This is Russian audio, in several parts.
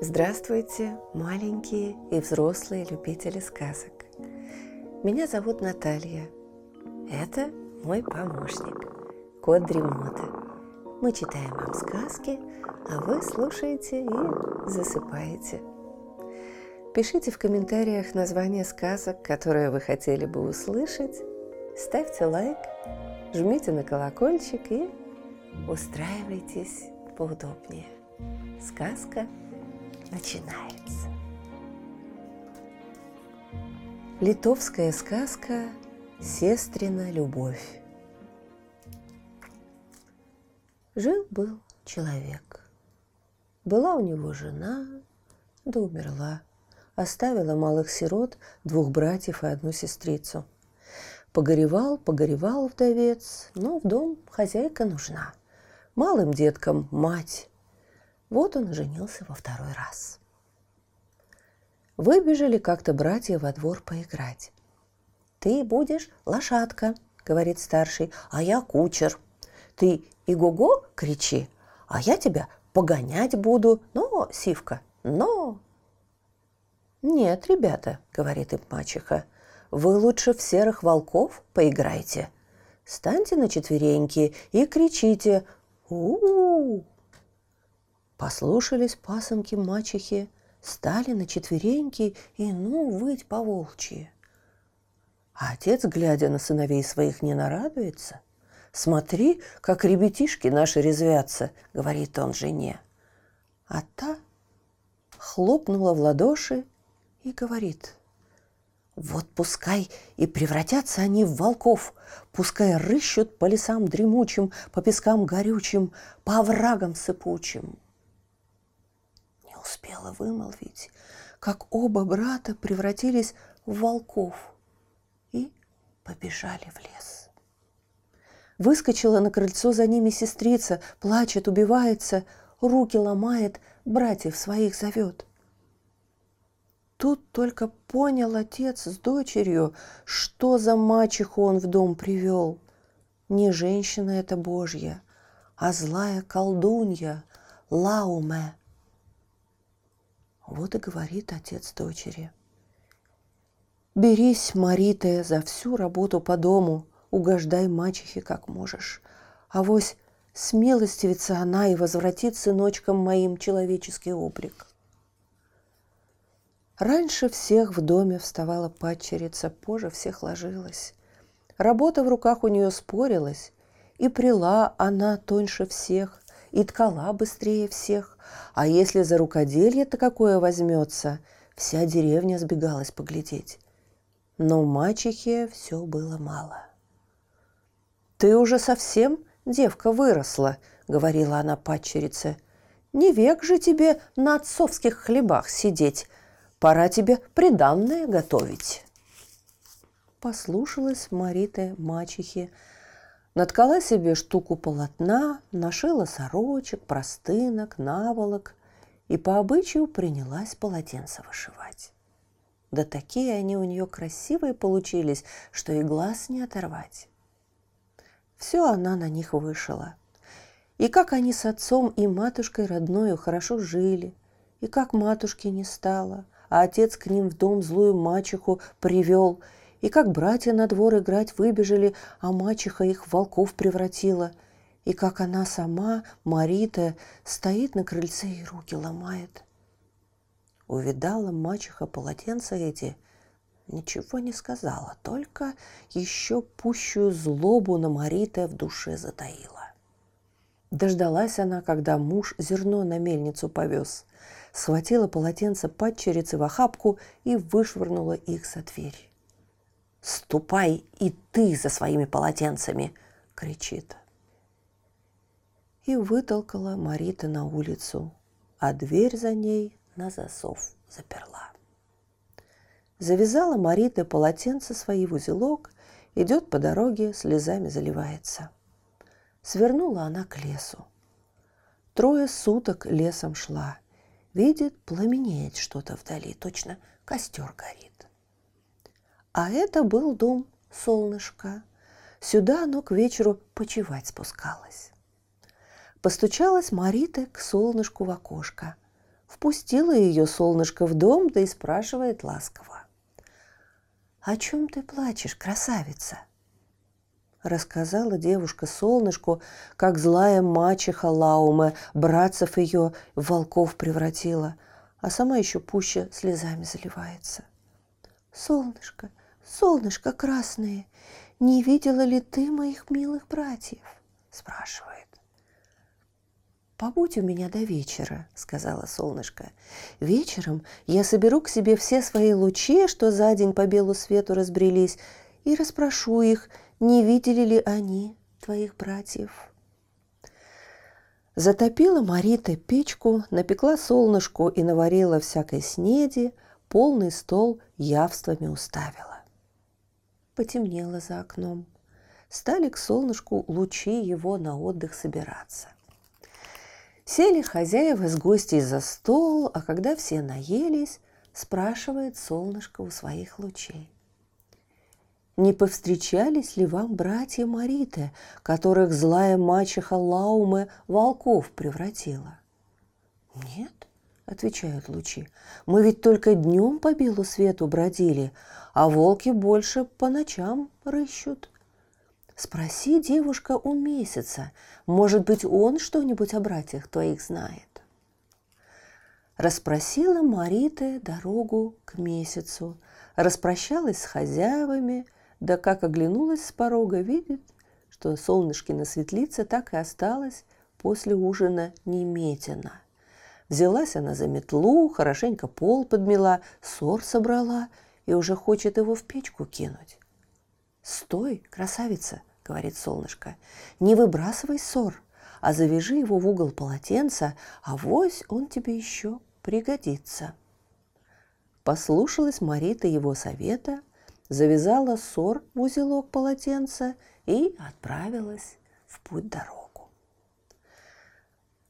Здравствуйте, маленькие и взрослые любители сказок. Меня зовут Наталья. Это мой помощник, кот Дремота. Мы читаем вам сказки, а вы слушаете и засыпаете. Пишите в комментариях название сказок, которые вы хотели бы услышать. Ставьте лайк, жмите на колокольчик и устраивайтесь поудобнее. Сказка начинается. Литовская сказка «Сестрина любовь». Жил-был человек. Была у него жена, да умерла. Оставила малых сирот, двух братьев и одну сестрицу. Погоревал, погоревал вдовец, но в дом хозяйка нужна. Малым деткам мать, вот он женился во второй раз. Выбежали как-то братья во двор поиграть. «Ты будешь лошадка», — говорит старший, — «а я кучер. Ты и го кричи, а я тебя погонять буду. Но, Сивка, но...» «Нет, ребята», — говорит им мачеха, — «вы лучше в серых волков поиграйте. Станьте на четвереньки и кричите «У-у-у!» Послушались пасынки мачехи, стали на четвереньки и ну выть по волчьи. А отец, глядя на сыновей своих, не нарадуется. «Смотри, как ребятишки наши резвятся», — говорит он жене. А та хлопнула в ладоши и говорит, «Вот пускай и превратятся они в волков, пускай рыщут по лесам дремучим, по пескам горючим, по оврагам сыпучим» успела вымолвить, как оба брата превратились в волков и побежали в лес. Выскочила на крыльцо за ними сестрица, плачет, убивается, руки ломает, братьев своих зовет. Тут только понял отец с дочерью, что за мачеху он в дом привел. Не женщина это Божья, а злая колдунья Лауме. Вот и говорит отец дочери. Берись, Марита, за всю работу по дому, угождай мачехе как можешь. А вось смилостивится она и возвратит сыночкам моим человеческий облик. Раньше всех в доме вставала падчерица, позже всех ложилась. Работа в руках у нее спорилась, и прила она тоньше всех, и ткала быстрее всех. А если за рукоделье-то какое возьмется, вся деревня сбегалась поглядеть. Но мачехе все было мало. «Ты уже совсем, девка, выросла», — говорила она падчерице. «Не век же тебе на отцовских хлебах сидеть. Пора тебе приданное готовить». Послушалась Марита мачехи, Наткала себе штуку полотна, нашила сорочек, простынок, наволок и по обычаю принялась полотенца вышивать. Да такие они у нее красивые получились, что и глаз не оторвать. Все она на них вышила. И как они с отцом и матушкой родною хорошо жили, и как матушки не стало, а отец к ним в дом злую мачеху привел – и как братья на двор играть выбежали, а мачеха их в волков превратила. И как она сама, Марита, стоит на крыльце и руки ломает. Увидала мачеха полотенца эти, ничего не сказала, только еще пущую злобу на Марита в душе затаила. Дождалась она, когда муж зерно на мельницу повез, схватила полотенце падчерицы в охапку и вышвырнула их за дверь. «Ступай и ты за своими полотенцами!» — кричит. И вытолкала Марита на улицу, а дверь за ней на засов заперла. Завязала Марита полотенце свои в узелок, идет по дороге, слезами заливается. Свернула она к лесу. Трое суток лесом шла. Видит, пламенеет что-то вдали, точно костер горит. А это был дом солнышко. Сюда оно к вечеру почевать спускалось. Постучалась Марита к солнышку в окошко. Впустила ее солнышко в дом, да и спрашивает ласково. «О чем ты плачешь, красавица?» Рассказала девушка солнышку, как злая мачеха Лауме братцев ее в волков превратила, а сама еще пуще слезами заливается. «Солнышко, солнышко красное, не видела ли ты моих милых братьев?» спрашивает. «Побудь у меня до вечера», — сказала солнышко. «Вечером я соберу к себе все свои лучи, что за день по белу свету разбрелись, и расспрошу их, не видели ли они твоих братьев». Затопила Марита печку, напекла солнышку и наварила всякой снеди, полный стол явствами уставила. Потемнело за окном. Стали к солнышку лучи его на отдых собираться. Сели хозяева с гостей за стол, а когда все наелись, спрашивает солнышко у своих лучей. Не повстречались ли вам братья Мариты, которых злая мачеха Лауме волков превратила? Нет, отвечают лучи, мы ведь только днем по белу свету бродили, а волки больше по ночам рыщут. Спроси, девушка, у месяца. Может быть, он что-нибудь о братьях твоих знает. Расспросила Марита дорогу к месяцу, распрощалась с хозяевами, да как оглянулась с порога, видит, что солнышкина светлица так и осталась после ужина неметена. Взялась она за метлу, хорошенько пол подмела, сор собрала и уже хочет его в печку кинуть. «Стой, красавица!» говорит солнышко, не выбрасывай ссор, а завяжи его в угол полотенца, а вось он тебе еще пригодится. Послушалась Марита его совета, завязала ссор в узелок полотенца и отправилась в путь дорогу.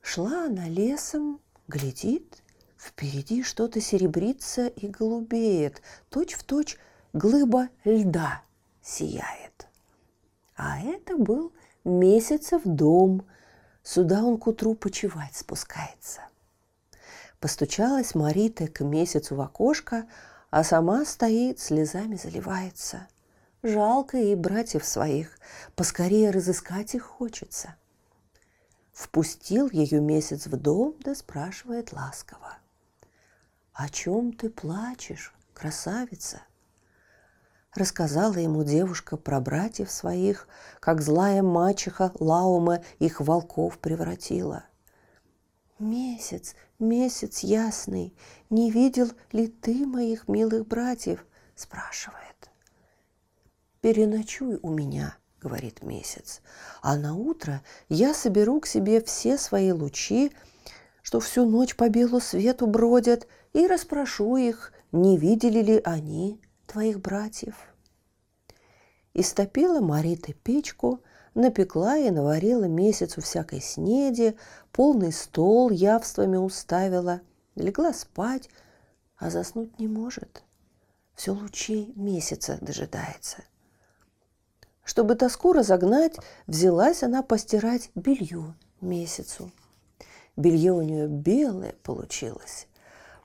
Шла она лесом, глядит, впереди что-то серебрится и голубеет, точь-в-точь точь глыба льда сияет. А это был месяцев дом. Сюда он к утру почевать спускается. Постучалась Марита к месяцу в окошко, а сама стоит, слезами заливается. Жалко ей братьев своих, поскорее разыскать их хочется. Впустил ее месяц в дом, да спрашивает ласково. «О чем ты плачешь, красавица?» Рассказала ему девушка про братьев своих, как злая мачеха Лаума их волков превратила. «Месяц, месяц ясный, не видел ли ты моих милых братьев?» – спрашивает. «Переночуй у меня», – говорит месяц, «а на утро я соберу к себе все свои лучи, что всю ночь по белу свету бродят, и расспрошу их, не видели ли они твоих братьев. Истопила Марита печку, напекла и наварила месяцу всякой снеди, полный стол явствами уставила, легла спать, а заснуть не может. Все лучей месяца дожидается. Чтобы тоску разогнать, взялась она постирать белье месяцу. Белье у нее белое получилось.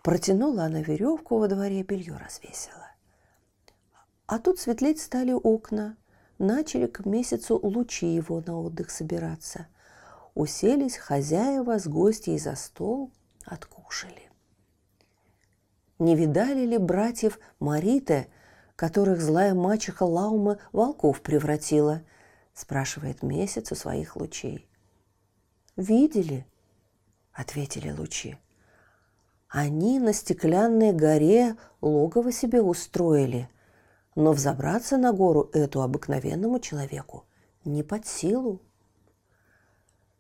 Протянула она веревку во дворе, белье развесила. А тут светлеть стали окна, начали к месяцу лучи его на отдых собираться. Уселись хозяева с гостей за стол, откушали. Не видали ли братьев Мариты, которых злая мачеха Лаума волков превратила? спрашивает месяц у своих лучей. Видели? ответили лучи. Они на стеклянной горе логово себе устроили – но взобраться на гору эту обыкновенному человеку не под силу.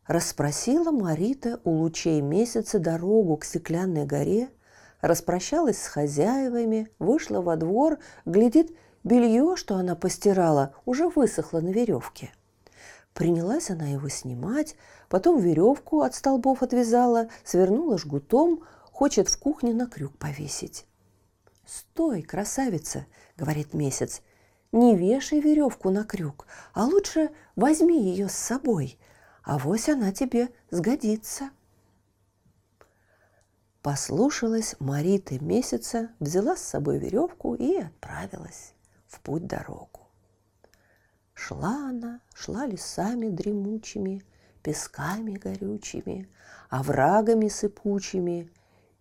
Расспросила Марита у лучей месяца дорогу к стеклянной горе, распрощалась с хозяевами, вышла во двор, глядит, белье, что она постирала, уже высохло на веревке. Принялась она его снимать, потом веревку от столбов отвязала, свернула жгутом, хочет в кухне на крюк повесить. «Стой, красавица!» — говорит месяц. не вешай веревку на крюк, а лучше возьми ее с собой, а вось она тебе сгодится. Послушалась Мариты месяца, взяла с собой веревку и отправилась в путь дорогу. Шла она, шла лесами дремучими, песками горючими, оврагами сыпучими,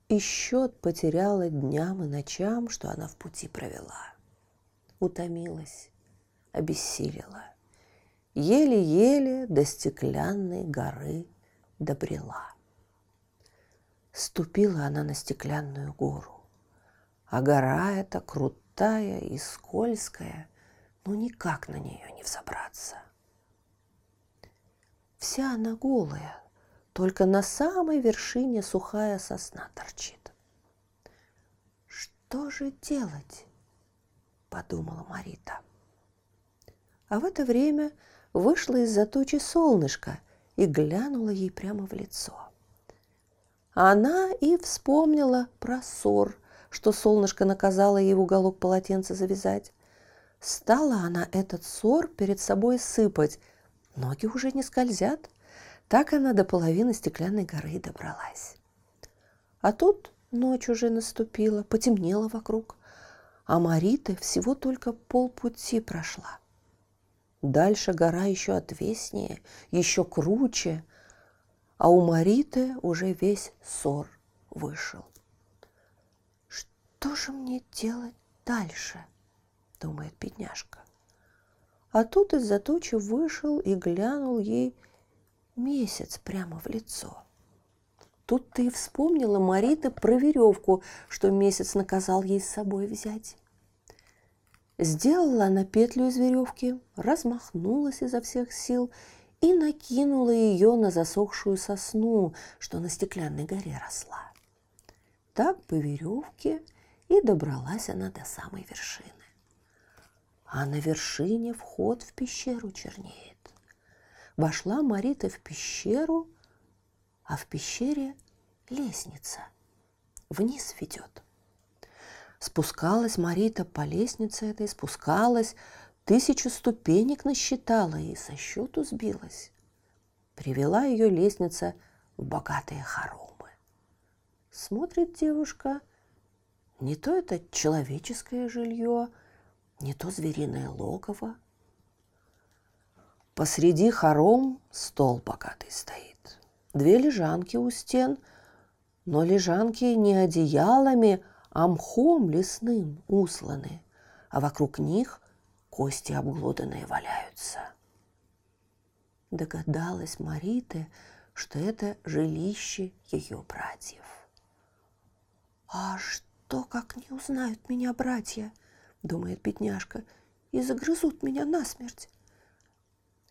и счет потеряла дням и ночам, что она в пути провела. Утомилась, обессилила, еле-еле до стеклянной горы добрела. Ступила она на стеклянную гору, а гора эта крутая и скользкая, но никак на нее не взобраться. Вся она голая, только на самой вершине сухая сосна торчит. Что же делать? Подумала Марита. А в это время вышло из-за тучи солнышко и глянуло ей прямо в лицо. Она и вспомнила про ссор, что солнышко наказало ей в уголок полотенца завязать. Стала она этот ссор перед собой сыпать. Ноги уже не скользят. Так она до половины стеклянной горы добралась. А тут ночь уже наступила, потемнело вокруг. А Марита всего только полпути прошла. Дальше гора еще отвеснее, еще круче, а у Мариты уже весь ссор вышел. Что же мне делать дальше? думает бедняжка. А тут из-за тучи вышел и глянул ей месяц прямо в лицо. Тут ты и вспомнила Марита про веревку, что месяц наказал ей с собой взять. Сделала она петлю из веревки, размахнулась изо всех сил и накинула ее на засохшую сосну, что на стеклянной горе росла. Так по веревке и добралась она до самой вершины а на вершине вход в пещеру чернеет. Вошла Марита в пещеру, а в пещере лестница вниз ведет. Спускалась Марита по лестнице этой, спускалась, тысячу ступенек насчитала и со счету сбилась. Привела ее лестница в богатые хоромы. Смотрит девушка, не то это человеческое жилье, не то звериное логово. Посреди хором стол богатый стоит. Две лежанки у стен, но лежанки не одеялами, а мхом лесным усланы, а вокруг них кости обглоданные валяются. Догадалась Марита, что это жилище ее братьев. «А что, как не узнают меня братья?» думает бедняжка, и загрызут меня насмерть.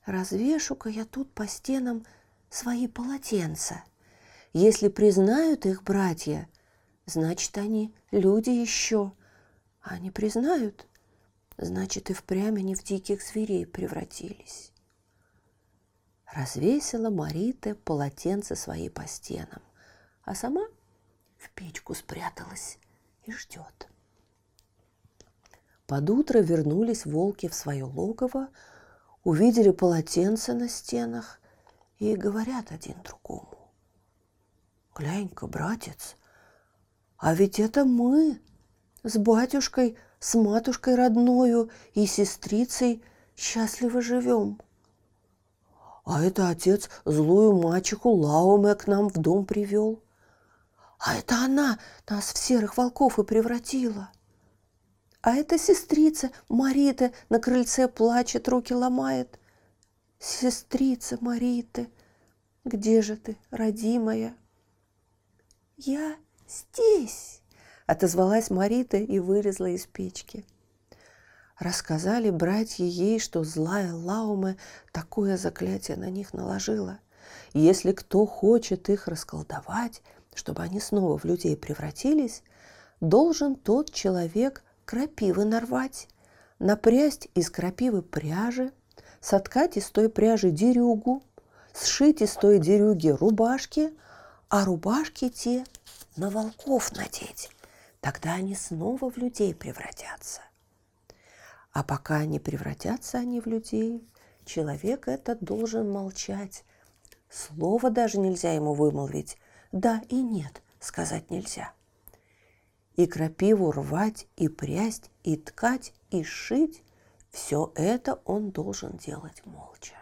Развешу-ка я тут по стенам свои полотенца. Если признают их братья, значит, они люди еще. А не признают, значит, и впрямь они в диких зверей превратились. Развесила Марита полотенца свои по стенам, а сама в печку спряталась и ждет. Под утро вернулись волки в свое логово, увидели полотенца на стенах и говорят один другому. Глянь-ка, братец, а ведь это мы с батюшкой, с матушкой родною и сестрицей счастливо живем. А это отец злую мачеху Лауме к нам в дом привел. А это она нас в серых волков и превратила. А эта сестрица Марита на крыльце плачет, руки ломает. Сестрица Марита, где же ты, родимая? Я здесь, отозвалась Марита и вылезла из печки. Рассказали братья ей, что злая Лауме такое заклятие на них наложила. Если кто хочет их расколдовать, чтобы они снова в людей превратились, должен тот человек крапивы нарвать, напрясть из крапивы пряжи, соткать из той пряжи дерюгу, сшить из той дерюги рубашки, а рубашки те на волков надеть. Тогда они снова в людей превратятся. А пока не превратятся они в людей, человек этот должен молчать. Слово даже нельзя ему вымолвить. Да и нет сказать нельзя. И крапиву рвать, и прясть, и ткать, и шить – все это он должен делать молча.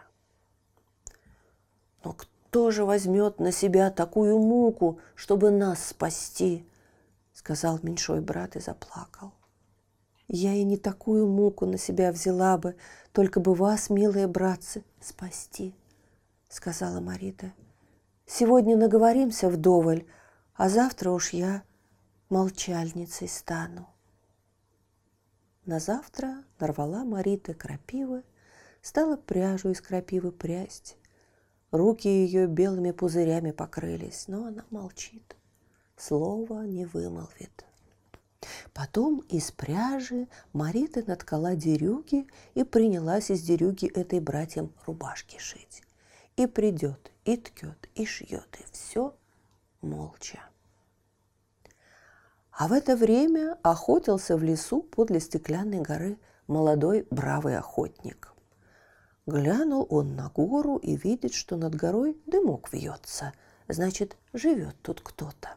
Но кто же возьмет на себя такую муку, чтобы нас спасти? Сказал меньшой брат и заплакал. Я и не такую муку на себя взяла бы, только бы вас, милые братцы, спасти, сказала Марита. Сегодня наговоримся вдоволь, а завтра уж я молчальницей стану. На завтра нарвала Марита крапивы, стала пряжу из крапивы прясть. Руки ее белыми пузырями покрылись, но она молчит, слова не вымолвит. Потом из пряжи Марита наткала дерюги и принялась из дерюги этой братьям рубашки шить. И придет, и ткет, и шьет, и все молча. А в это время охотился в лесу подле стеклянной горы молодой бравый охотник. Глянул он на гору и видит, что над горой дымок вьется. Значит, живет тут кто-то.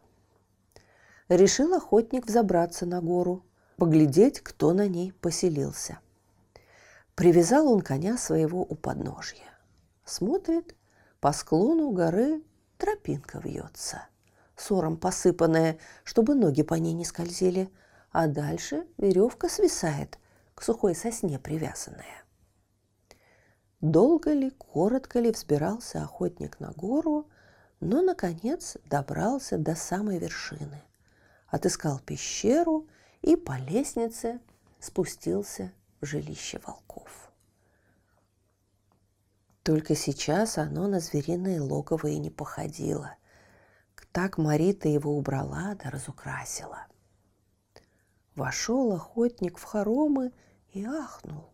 Решил охотник взобраться на гору, поглядеть, кто на ней поселился. Привязал он коня своего у подножья. Смотрит, по склону горы тропинка вьется, сором посыпанная, чтобы ноги по ней не скользили, а дальше веревка свисает, к сухой сосне привязанная. Долго ли, коротко ли взбирался охотник на гору, но, наконец, добрался до самой вершины. Отыскал пещеру и по лестнице спустился в жилище волков. Только сейчас оно на звериное логово и не походило. Так Марита его убрала да разукрасила. Вошел охотник в хоромы и ахнул.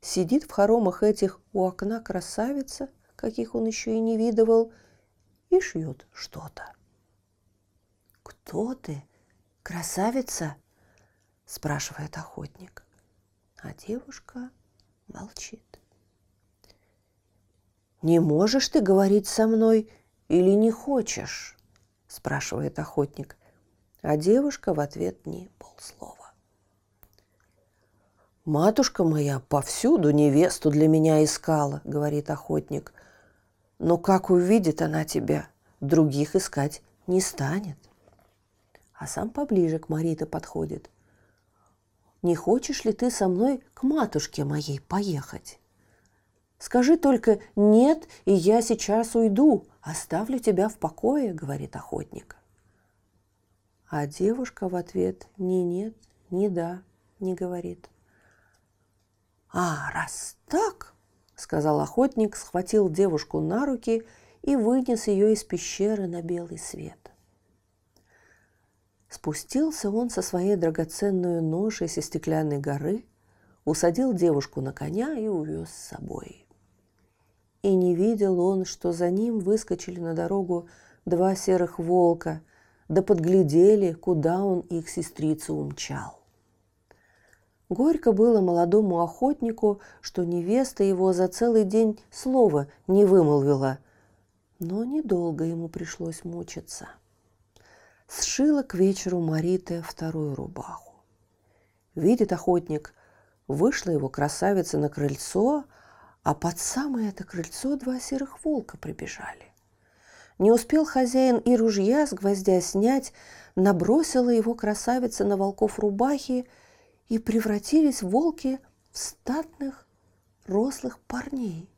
Сидит в хоромах этих у окна красавица, каких он еще и не видывал, и шьет что-то. «Кто ты, красавица?» – спрашивает охотник. А девушка молчит. «Не можешь ты говорить со мной или не хочешь?» – спрашивает охотник. А девушка в ответ не полслова. «Матушка моя повсюду невесту для меня искала», — говорит охотник. «Но как увидит она тебя, других искать не станет». А сам поближе к Марита подходит. «Не хочешь ли ты со мной к матушке моей поехать?» «Скажи только «нет», и я сейчас уйду, оставлю тебя в покое», — говорит охотник. А девушка в ответ ни нет, ни да не говорит. «А, раз так», — сказал охотник, схватил девушку на руки и вынес ее из пещеры на белый свет. Спустился он со своей драгоценной ношей со стеклянной горы, усадил девушку на коня и увез с собой. И не видел он, что за ним выскочили на дорогу два серых волка, да подглядели, куда он их сестрицу умчал. Горько было молодому охотнику, что невеста его за целый день слова не вымолвила. Но недолго ему пришлось мучиться. Сшила к вечеру Марита вторую рубаху. Видит охотник, вышла его красавица на крыльцо, а под самое это крыльцо два серых волка прибежали. Не успел хозяин и ружья с гвоздя снять, набросила его красавица на волков рубахи – и превратились волки в статных рослых парней.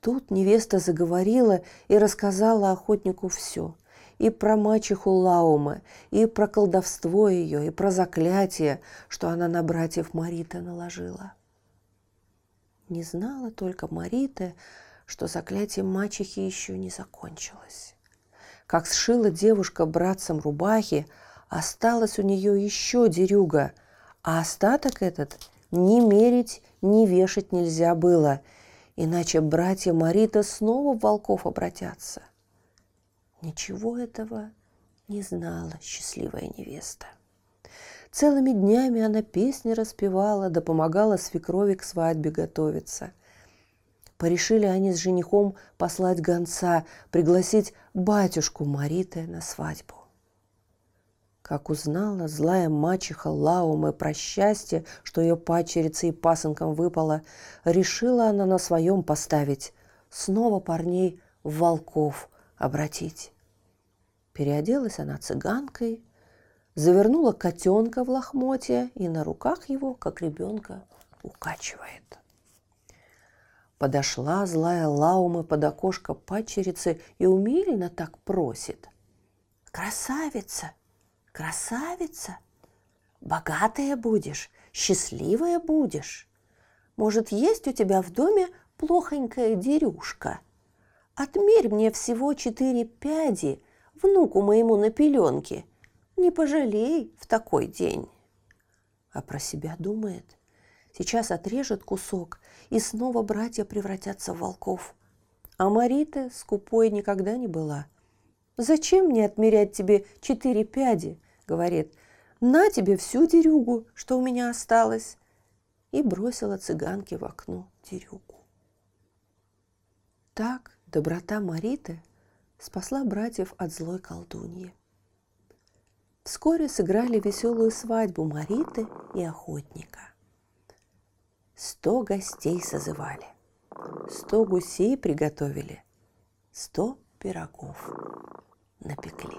Тут невеста заговорила и рассказала охотнику все. И про мачеху Лаума, и про колдовство ее, и про заклятие, что она на братьев Марита наложила. Не знала только Марита, что заклятие мачехи еще не закончилось. Как сшила девушка братцам рубахи, осталась у нее еще дерюга – а остаток этот ни мерить, ни вешать нельзя было, иначе братья Марита снова в волков обратятся. Ничего этого не знала счастливая невеста. Целыми днями она песни распевала, да помогала свекрови к свадьбе готовиться. Порешили они с женихом послать гонца, пригласить батюшку Мариты на свадьбу. Как узнала злая мачеха Лауме про счастье, что ее пачерице и пасынкам выпало, решила она на своем поставить, снова парней в волков обратить. Переоделась она цыганкой, завернула котенка в лохмотья и на руках его, как ребенка, укачивает. Подошла злая Лаума под окошко падчерицы и умильно так просит. «Красавица! Красавица! Богатая будешь, счастливая будешь. Может, есть у тебя в доме плохонькая дерюшка? Отмерь мне всего четыре пяди, внуку моему на пеленке – не пожалей в такой день. А про себя думает. Сейчас отрежет кусок, и снова братья превратятся в волков. А Марита скупой никогда не была. «Зачем мне отмерять тебе четыре пяди?» — говорит. «На тебе всю дерюгу, что у меня осталось!» И бросила цыганке в окно дерюгу. Так доброта Мариты спасла братьев от злой колдуньи. Вскоре сыграли веселую свадьбу Мариты и охотника. Сто гостей созывали, сто гусей приготовили, сто пирогов напекли.